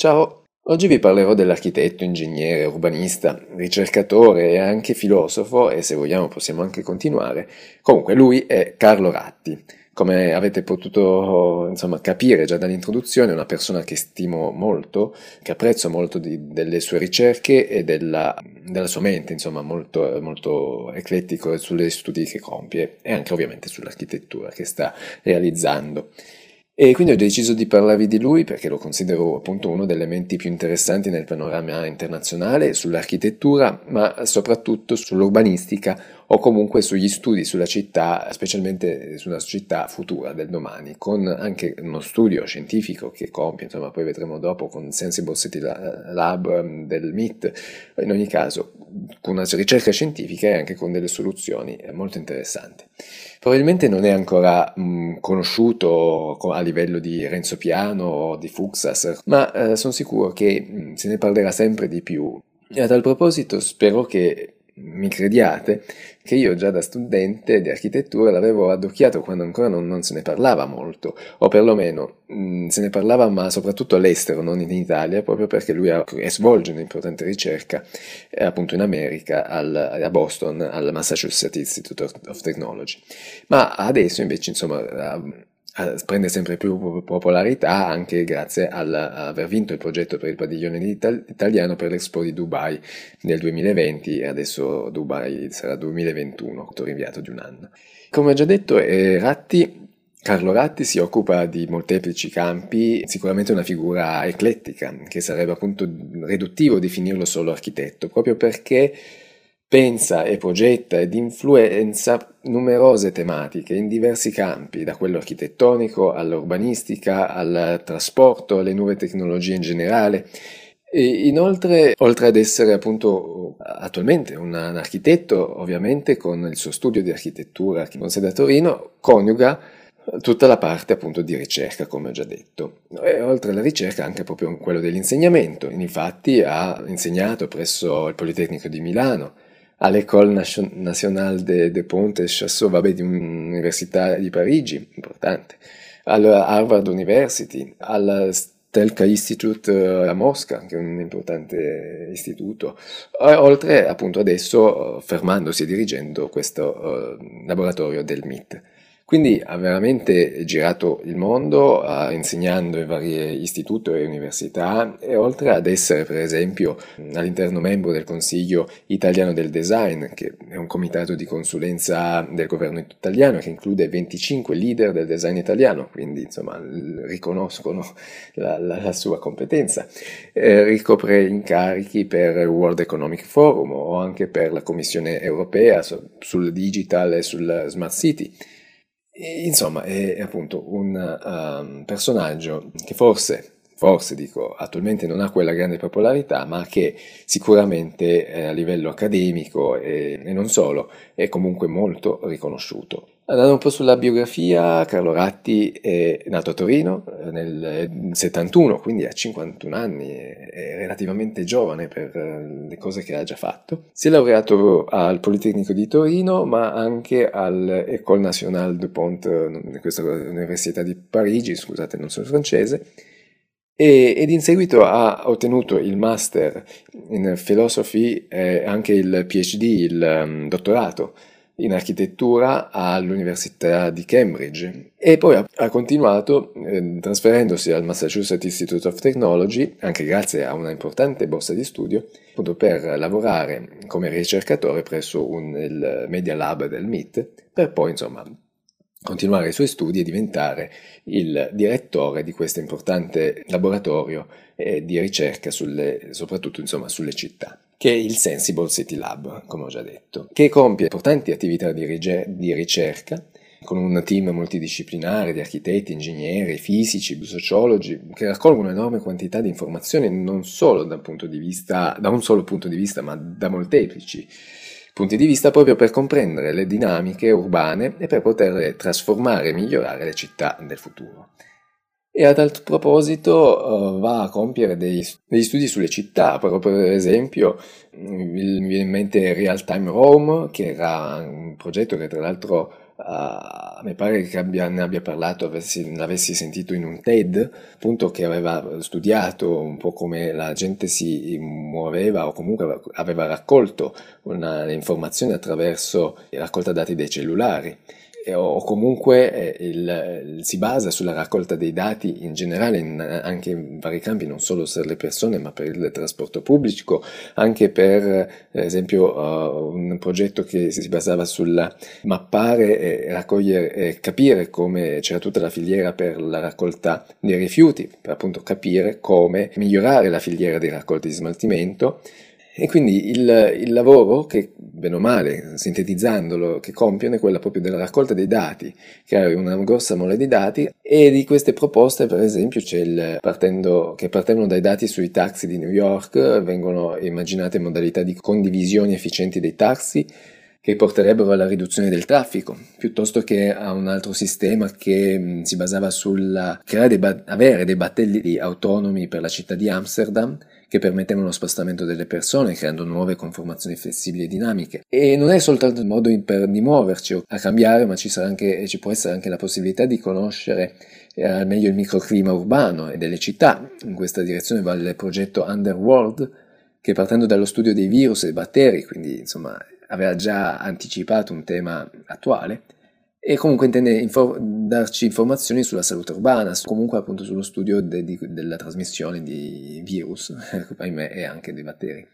Ciao, oggi vi parlerò dell'architetto, ingegnere, urbanista, ricercatore e anche filosofo e se vogliamo possiamo anche continuare. Comunque lui è Carlo Ratti. Come avete potuto insomma, capire già dall'introduzione, è una persona che stimo molto, che apprezzo molto di, delle sue ricerche e della, della sua mente, insomma, molto, molto eclettico sulle studi che compie e anche ovviamente sull'architettura che sta realizzando. E quindi ho deciso di parlarvi di lui perché lo considero appunto uno degli elementi più interessanti nel panorama internazionale sull'architettura, ma soprattutto sull'urbanistica o comunque sugli studi sulla città, specialmente sulla città futura del domani, con anche uno studio scientifico che compie, insomma poi vedremo dopo con Sensible City Lab um, del MIT, in ogni caso con una ricerca scientifica e anche con delle soluzioni molto interessanti. Probabilmente non è ancora mh, conosciuto a livello di Renzo Piano o di Fuxas, ma eh, sono sicuro che mh, se ne parlerà sempre di più. E a tal proposito spero che mi crediate che io già da studente di architettura l'avevo addocchiato quando ancora non, non se ne parlava molto, o perlomeno mh, mm, se ne parlava ma soprattutto all'estero, non in Italia, proprio perché lui ha, svolge un'importante ricerca eh, appunto in America, al, a Boston, al Massachusetts Institute of Technology. Ma adesso invece insomma prende sempre più popolarità anche grazie all'aver vinto il progetto per il padiglione italiano per l'Expo di Dubai nel 2020 e adesso Dubai sarà 2021, rinviato di un anno. Come ho già detto, eh, Ratti Carlo Ratti si occupa di molteplici campi, sicuramente una figura eclettica, che sarebbe appunto riduttivo definirlo solo architetto, proprio perché pensa e progetta ed influenza numerose tematiche in diversi campi, da quello architettonico all'urbanistica, al trasporto, alle nuove tecnologie in generale. E inoltre, oltre ad essere appunto attualmente un, architetto, ovviamente con il suo studio di architettura con sede a Torino, coniuga tutta la parte appunto di ricerca, come ho già detto. E oltre alla ricerca anche proprio quello dell'insegnamento. Infatti ha insegnato presso il Politecnico di Milano, all'École Nationale de, de Ponte Chassot, vabbè, di un'università di Parigi, importante, alla Harvard University, alla Stelka Institute eh, a Mosca, che è un importante istituto, oltre appunto adesso fermandosi e dirigendo questo uh, laboratorio del MIT. Quindi ha veramente girato il mondo uh, insegnando in vari istituti e università e oltre ad essere per esempio all'interno membro del Consiglio italiano del design, che è un comitato di consulenza del governo italiano che include 25 leader del design italiano, quindi insomma riconoscono la, la, la sua competenza, eh, ricopre incarichi per il World Economic Forum o anche per la Commissione europea sul digital e sul smart city. Insomma, è appunto un um, personaggio che forse forse dico attualmente non ha quella grande popolarità, ma che sicuramente eh, a livello accademico e, e, non solo è comunque molto riconosciuto. Andando un po' sulla biografia, Carlo Ratti è nato a Torino eh, nel 71, quindi ha 51 anni, è relativamente giovane per eh, le cose che ha già fatto. Si è laureato al Politecnico di Torino, ma anche all'École Nationale du Pont, eh, questa università di Parigi, scusate non sono francese, ed in seguito ha ottenuto il master in philosophy e anche il PhD, il um, dottorato in architettura all'Università di Cambridge. E poi ha, continuato eh, trasferendosi al Massachusetts Institute of Technology, anche grazie a una importante borsa di studio, appunto per lavorare come ricercatore presso un, il Media Lab del MIT, per poi insomma continuare i suoi studi e diventare il direttore di questo importante laboratorio eh, di ricerca sulle, soprattutto insomma, sulle città che è il Sensible City Lab, come ho già detto, che compie importanti attività di, rige- di ricerca con un team multidisciplinare di architetti, ingegneri, fisici, sociologi, che raccolgono enorme quantità di informazioni non solo da un, vista, da un solo punto di vista, ma da molteplici punti di vista proprio per comprendere le dinamiche urbane e per poter trasformare e migliorare le città del futuro. E a tal proposito uh, va a compiere dei, degli studi sulle città, proprio per esempio mi viene in mente Real Time Rome, che era un progetto che tra l'altro uh, a me pare che abbia, ne abbia parlato, avessi, l'avessi sentito in un TED, appunto che aveva studiato un po' come la gente si muoveva o comunque aveva raccolto una, le informazioni attraverso la raccolta dati dei cellulari o comunque eh, il, si basa sulla raccolta dei dati in generale, in, anche in vari campi, non solo per le persone, ma per il trasporto pubblico, anche per, per esempio, uh, un progetto che si basava sul mappare e raccogliere e capire come c'era tutta la filiera per la raccolta dei rifiuti, per appunto capire come migliorare la filiera dei raccolti di smaltimento e quindi il, il, lavoro che, bene o male, sintetizzandolo, che compiono è quella proprio della raccolta dei dati, creare una grossa mole di dati e di queste proposte, per esempio, c'è il, partendo, che partono dai dati sui taxi di New York, vengono immaginate modalità di condivisione efficienti dei taxi, che porterebbero alla riduzione del traffico, piuttosto che a un altro sistema che si basava sul creare dei, avere dei battelli autonomi per la città di Amsterdam che permettevano lo spostamento delle persone, creando nuove conformazioni flessibili e dinamiche. E non è soltanto il modo per muoverci o a cambiare, ma ci, anche, ci può essere anche la possibilità di conoscere eh, al meglio il microclima urbano e delle città. In questa direzione va il progetto Underworld, che partendo dallo studio dei virus e batteri, quindi insomma aveva già anticipato un tema attuale, e comunque intende info- darci informazioni sulla salute urbana, comunque appunto sullo studio de- di- della trasmissione di virus, ahimè, e anche dei batteri.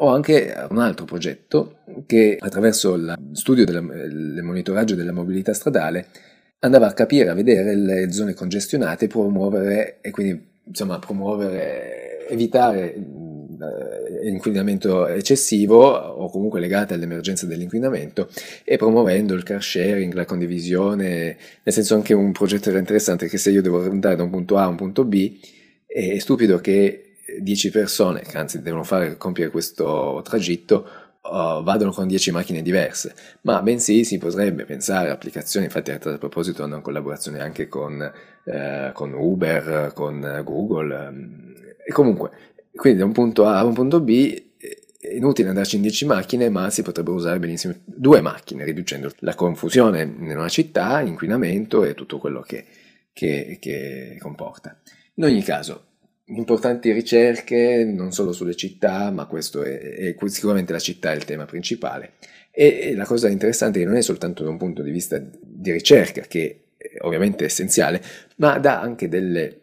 Ho anche un altro progetto che attraverso il studio del monitoraggio della mobilità stradale andava a capire, a vedere le zone congestionate, promuovere e quindi insomma promuovere, evitare eh, inquinamento eccessivo o comunque legate all'emergenza dell'inquinamento e promuovendo il car sharing, la condivisione, nel senso anche un progetto era interessante che se io devo andare da un punto A a un punto B è stupido che 10 persone che anzi devono fare, compiere questo tragitto uh, vadano con 10 macchine diverse, ma bensì si potrebbe pensare a applicazioni, infatti a tal proposito hanno collaborazione anche con, uh, con Uber, con Google, um, e comunque quindi da un punto A a un punto B è inutile andarci in 10 macchine, ma si potrebbero usare benissimo due macchine, riducendo la confusione in una città, l'inquinamento e tutto quello che, che, che comporta. In ogni caso, importanti ricerche non solo sulle città, ma questo è, è, sicuramente la città è il tema principale. E, la cosa interessante è che non è soltanto da un punto di vista di ricerca, che è ovviamente essenziale, ma dà anche delle,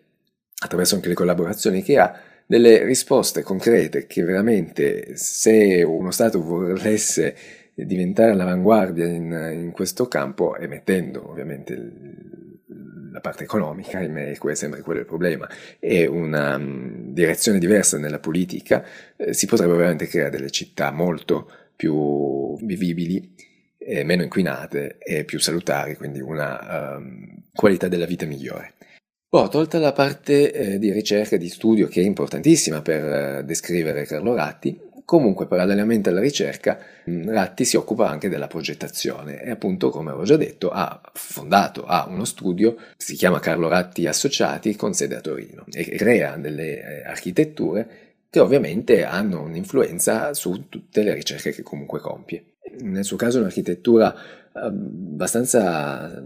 attraverso anche le collaborazioni che ha, delle risposte concrete che veramente se uno Stato volesse diventare all'avanguardia in, in questo campo, emettendo ovviamente la parte economica, ahimè, sempre quello il problema, e una um, direzione diversa nella politica, eh, si potrebbero veramente creare delle città molto più vivibili, eh, meno inquinate e più salutari, quindi una um, qualità della vita migliore. Poi, tolta la parte eh, di ricerca e di studio che è importantissima per eh, descrivere Carlo Ratti, comunque parallelamente alla ricerca mm, Ratti si occupa anche della progettazione e appunto come avevo già detto ha fondato ha uno studio si chiama Carlo Ratti Associati con sede a Torino e crea delle eh, architetture che ovviamente hanno un'influenza su tutte le ricerche che comunque compie. Nel suo caso è un'architettura abbastanza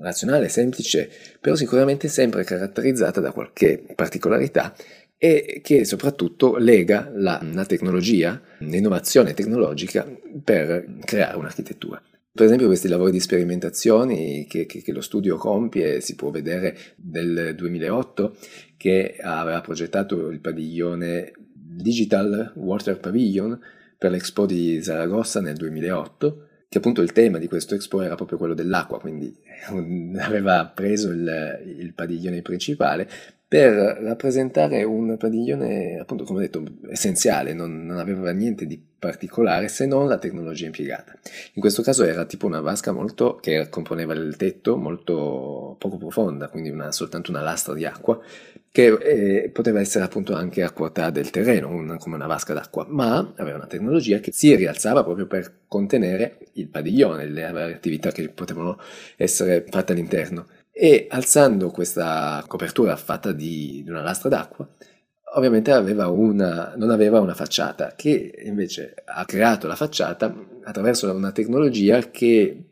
razionale, semplice, però sicuramente sempre caratterizzata da qualche particolarità e che soprattutto lega la, la tecnologia, l'innovazione tecnologica per creare un'architettura. Per esempio questi lavori di sperimentazione che, che, che, lo studio compie, si può vedere del 2008, che aveva progettato il padiglione Digital Water Pavilion per l'Expo di Zaragoza nel 2008, che appunto il tema di questo Expo era proprio quello dell'acqua, quindi aveva preso il, il padiglione principale per rappresentare un padiglione, appunto, come detto, essenziale, non, non, aveva niente di particolare se non la tecnologia impiegata. In questo caso era tipo una vasca molto, che componeva il tetto molto poco profonda, quindi una, soltanto una lastra di acqua, che eh, poteva essere appunto anche a quota del terreno, una, come una vasca d'acqua, ma aveva una tecnologia che si rialzava proprio per contenere il padiglione, le attività che potevano essere fatte all'interno. E alzando questa copertura fatta di, di una lastra d'acqua, ovviamente aveva una, non aveva una facciata, che invece ha creato la facciata attraverso una tecnologia che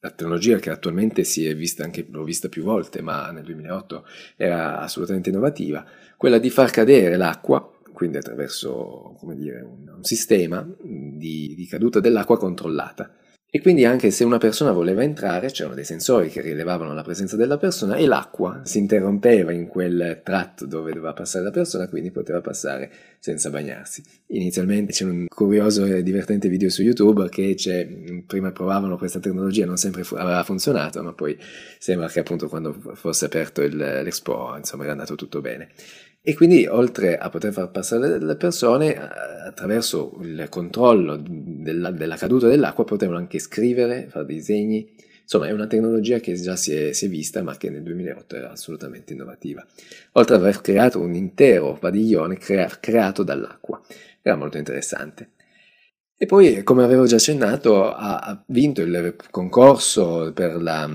la tecnologia che attualmente si è vista anche, l'ho vista più volte, ma nel 2008 era assolutamente innovativa, quella di far cadere l'acqua, quindi attraverso dire, un, un sistema di, di caduta dell'acqua controllata. E quindi anche se una persona voleva entrare, c'erano dei sensori che rilevavano la presenza della persona e l'acqua si interrompeva in quel tratto dove doveva passare la persona, quindi poteva passare senza bagnarsi. Inizialmente c'è un curioso e divertente video su YouTube che prima provavano questa tecnologia, non sempre fu- aveva funzionato, ma poi sembra che appunto quando fosse aperto il, l'Expo, insomma, era andato tutto bene. E quindi oltre a poter far passare le persone, attraverso il controllo della, della caduta dell'acqua potevano anche scrivere, fare disegni. Insomma, è una tecnologia che già si è, si è vista, ma che nel 2008 era assolutamente innovativa. Oltre ad aver creato un intero padiglione crea, creato dall'acqua. Era molto interessante. E poi, come avevo già accennato, ha, ha vinto il concorso per la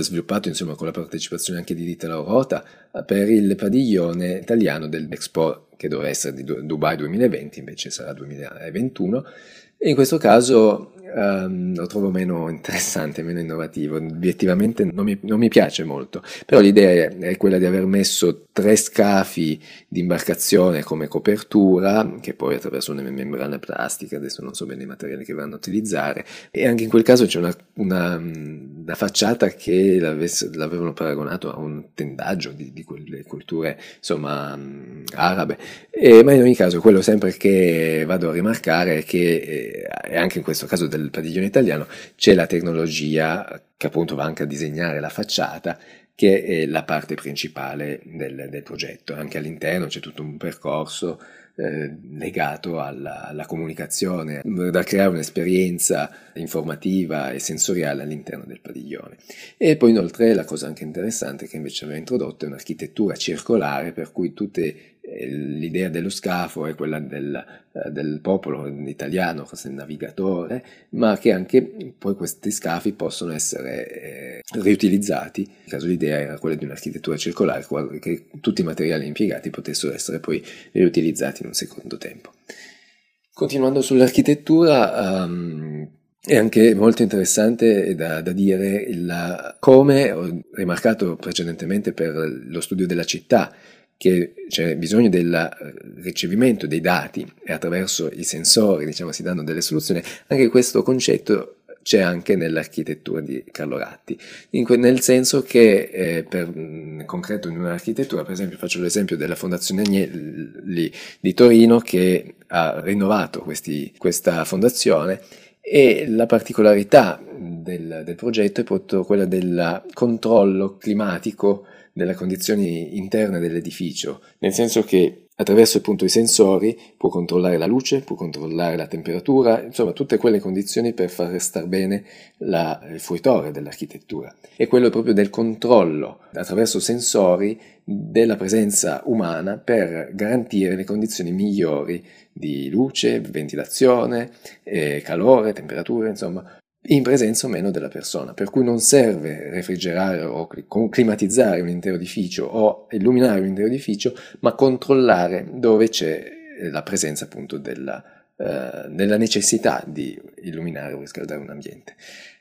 sviluppato insomma con la partecipazione anche di Dita Laurota per il padiglione italiano dell'Expo che doveva essere di Dubai 2020 invece sarà 2021 e in questo caso um, lo trovo meno interessante, meno innovativo, obiettivamente non mi, non mi, piace molto, però l'idea è, quella di aver messo tre scafi di imbarcazione come copertura, che poi attraverso una membrana plastica, adesso non so bene i materiali che vanno a utilizzare, e anche in quel caso c'è una, una, una facciata che l'avevano paragonato a un tendaggio di, di quelle culture insomma arabe, e, ma in ogni caso quello sempre che vado a rimarcare è che eh, anche in questo caso del padiglione italiano c'è la tecnologia che appunto va anche a disegnare la facciata che è la parte principale del, del progetto. Anche all'interno c'è tutto un percorso eh, legato alla, alla, comunicazione, da creare un'esperienza informativa e sensoriale all'interno del padiglione. E poi inoltre la cosa anche interessante che invece aveva introdotto è un'architettura circolare per cui tutte l'idea dello scafo è quella del, eh, del popolo italiano, il navigatore, ma che anche poi questi scafi possono essere eh, riutilizzati. In caso l'idea era quella di un'architettura circolare, che tutti i materiali impiegati potessero essere poi riutilizzati in un secondo tempo. Continuando sull'architettura, um, è anche molto interessante da, da dire il, come ho rimarcato precedentemente per lo studio della città, che c'è bisogno del eh, ricevimento dei dati e attraverso i sensori diciamo, si danno delle soluzioni, anche questo concetto c'è anche nell'architettura di Carlo Ratti, que- nel senso che eh, per in concreto in un'architettura, per esempio faccio l'esempio della Fondazione Agnelli di Torino che ha rinnovato questi, questa fondazione e la particolarità del, del progetto è proprio quella del controllo climatico delle condizioni interne dell'edificio, nel senso che attraverso appunto i sensori può controllare la luce, può controllare la temperatura, insomma tutte quelle condizioni per far star bene la, il fruitore dell'architettura. E quello proprio del controllo attraverso sensori della presenza umana per garantire le condizioni migliori di luce, ventilazione, eh, calore, temperatura, insomma in presenza o meno della persona, per cui non serve refrigerare o climatizzare un intero edificio o illuminare un intero edificio, ma controllare dove c'è la presenza appunto della, eh, della necessità di illuminare o riscaldare un ambiente.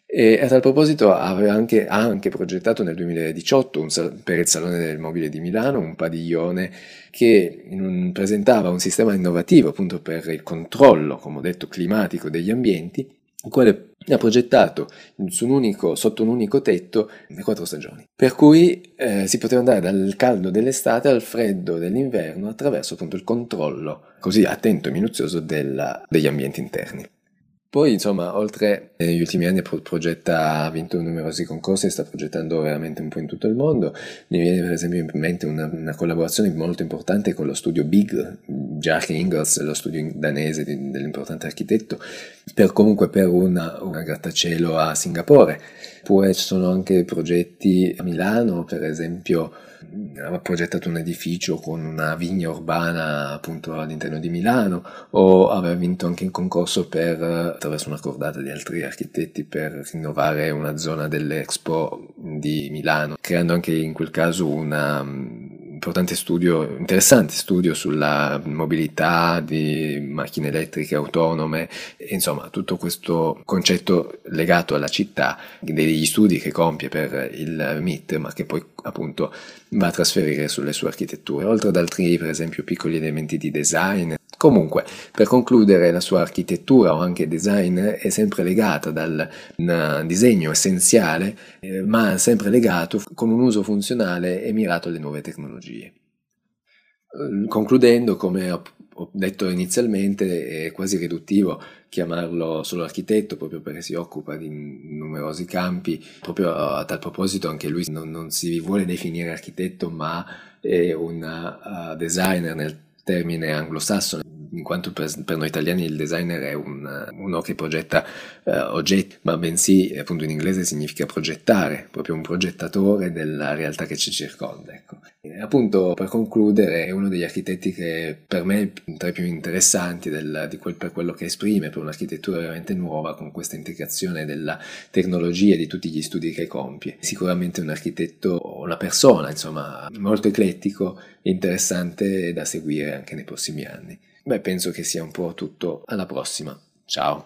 E a tal proposito anche, ha anche progettato nel 2018 un, per il Salone del Mobile di Milano un padiglione che un, presentava un sistema innovativo appunto per il controllo, come ho detto, climatico degli ambienti il quale ha progettato un unico, sotto un unico tetto le quattro stagioni. Per cui eh, si poteva andare dal caldo dell'estate al freddo dell'inverno attraverso appunto il controllo così attento e minuzioso della, degli ambienti interni. Poi, insomma, oltre negli ultimi anni progetta, ha vinto numerosi concorsi e sta progettando veramente un po' in tutto il mondo. Mi viene per esempio in mente una, una collaborazione molto importante con lo studio Big, Jack Ingalls, lo studio danese di, dell'importante architetto, per comunque per una, una grattacielo a Singapore. Poi ci sono anche progetti a Milano, per esempio ha progettato un edificio con una vigna urbana appunto all'interno di Milano o aveva vinto anche il concorso per, attraverso una cordata di altri architetti per rinnovare una zona dell'Expo di Milano, creando anche in quel caso una importante studio, interessante studio sulla mobilità di macchine elettriche autonome, insomma tutto questo concetto legato alla città, degli studi che compie per il MIT, ma che poi appunto va a trasferire sulle sue architetture, oltre ad altri per esempio piccoli elementi di design. Comunque, per concludere, la sua architettura o anche design è sempre legata dal disegno essenziale, eh, ma sempre legato con un uso funzionale e mirato alle nuove tecnologie. Eh, concludendo, come ho detto inizialmente, è quasi riduttivo chiamarlo solo architetto proprio perché si occupa di numerosi campi. Proprio a tal proposito anche lui non, non si vuole definire architetto ma è un uh, designer nel termine anglosassone in quanto per, per, noi italiani il designer è un, uno che progetta uh, oggetti, ma bensì appunto in inglese significa progettare, proprio un progettatore della realtà che ci circonda. Ecco. E, appunto per concludere è uno degli architetti che per me è tra i più interessanti del, quel, per quello che esprime, per un'architettura veramente nuova con questa integrazione della tecnologia e di tutti gli studi che compie. Sicuramente un architetto, una persona insomma molto eclettico e interessante da seguire anche nei prossimi anni. Beh, penso che sia un po' tutto. Alla prossima. Ciao.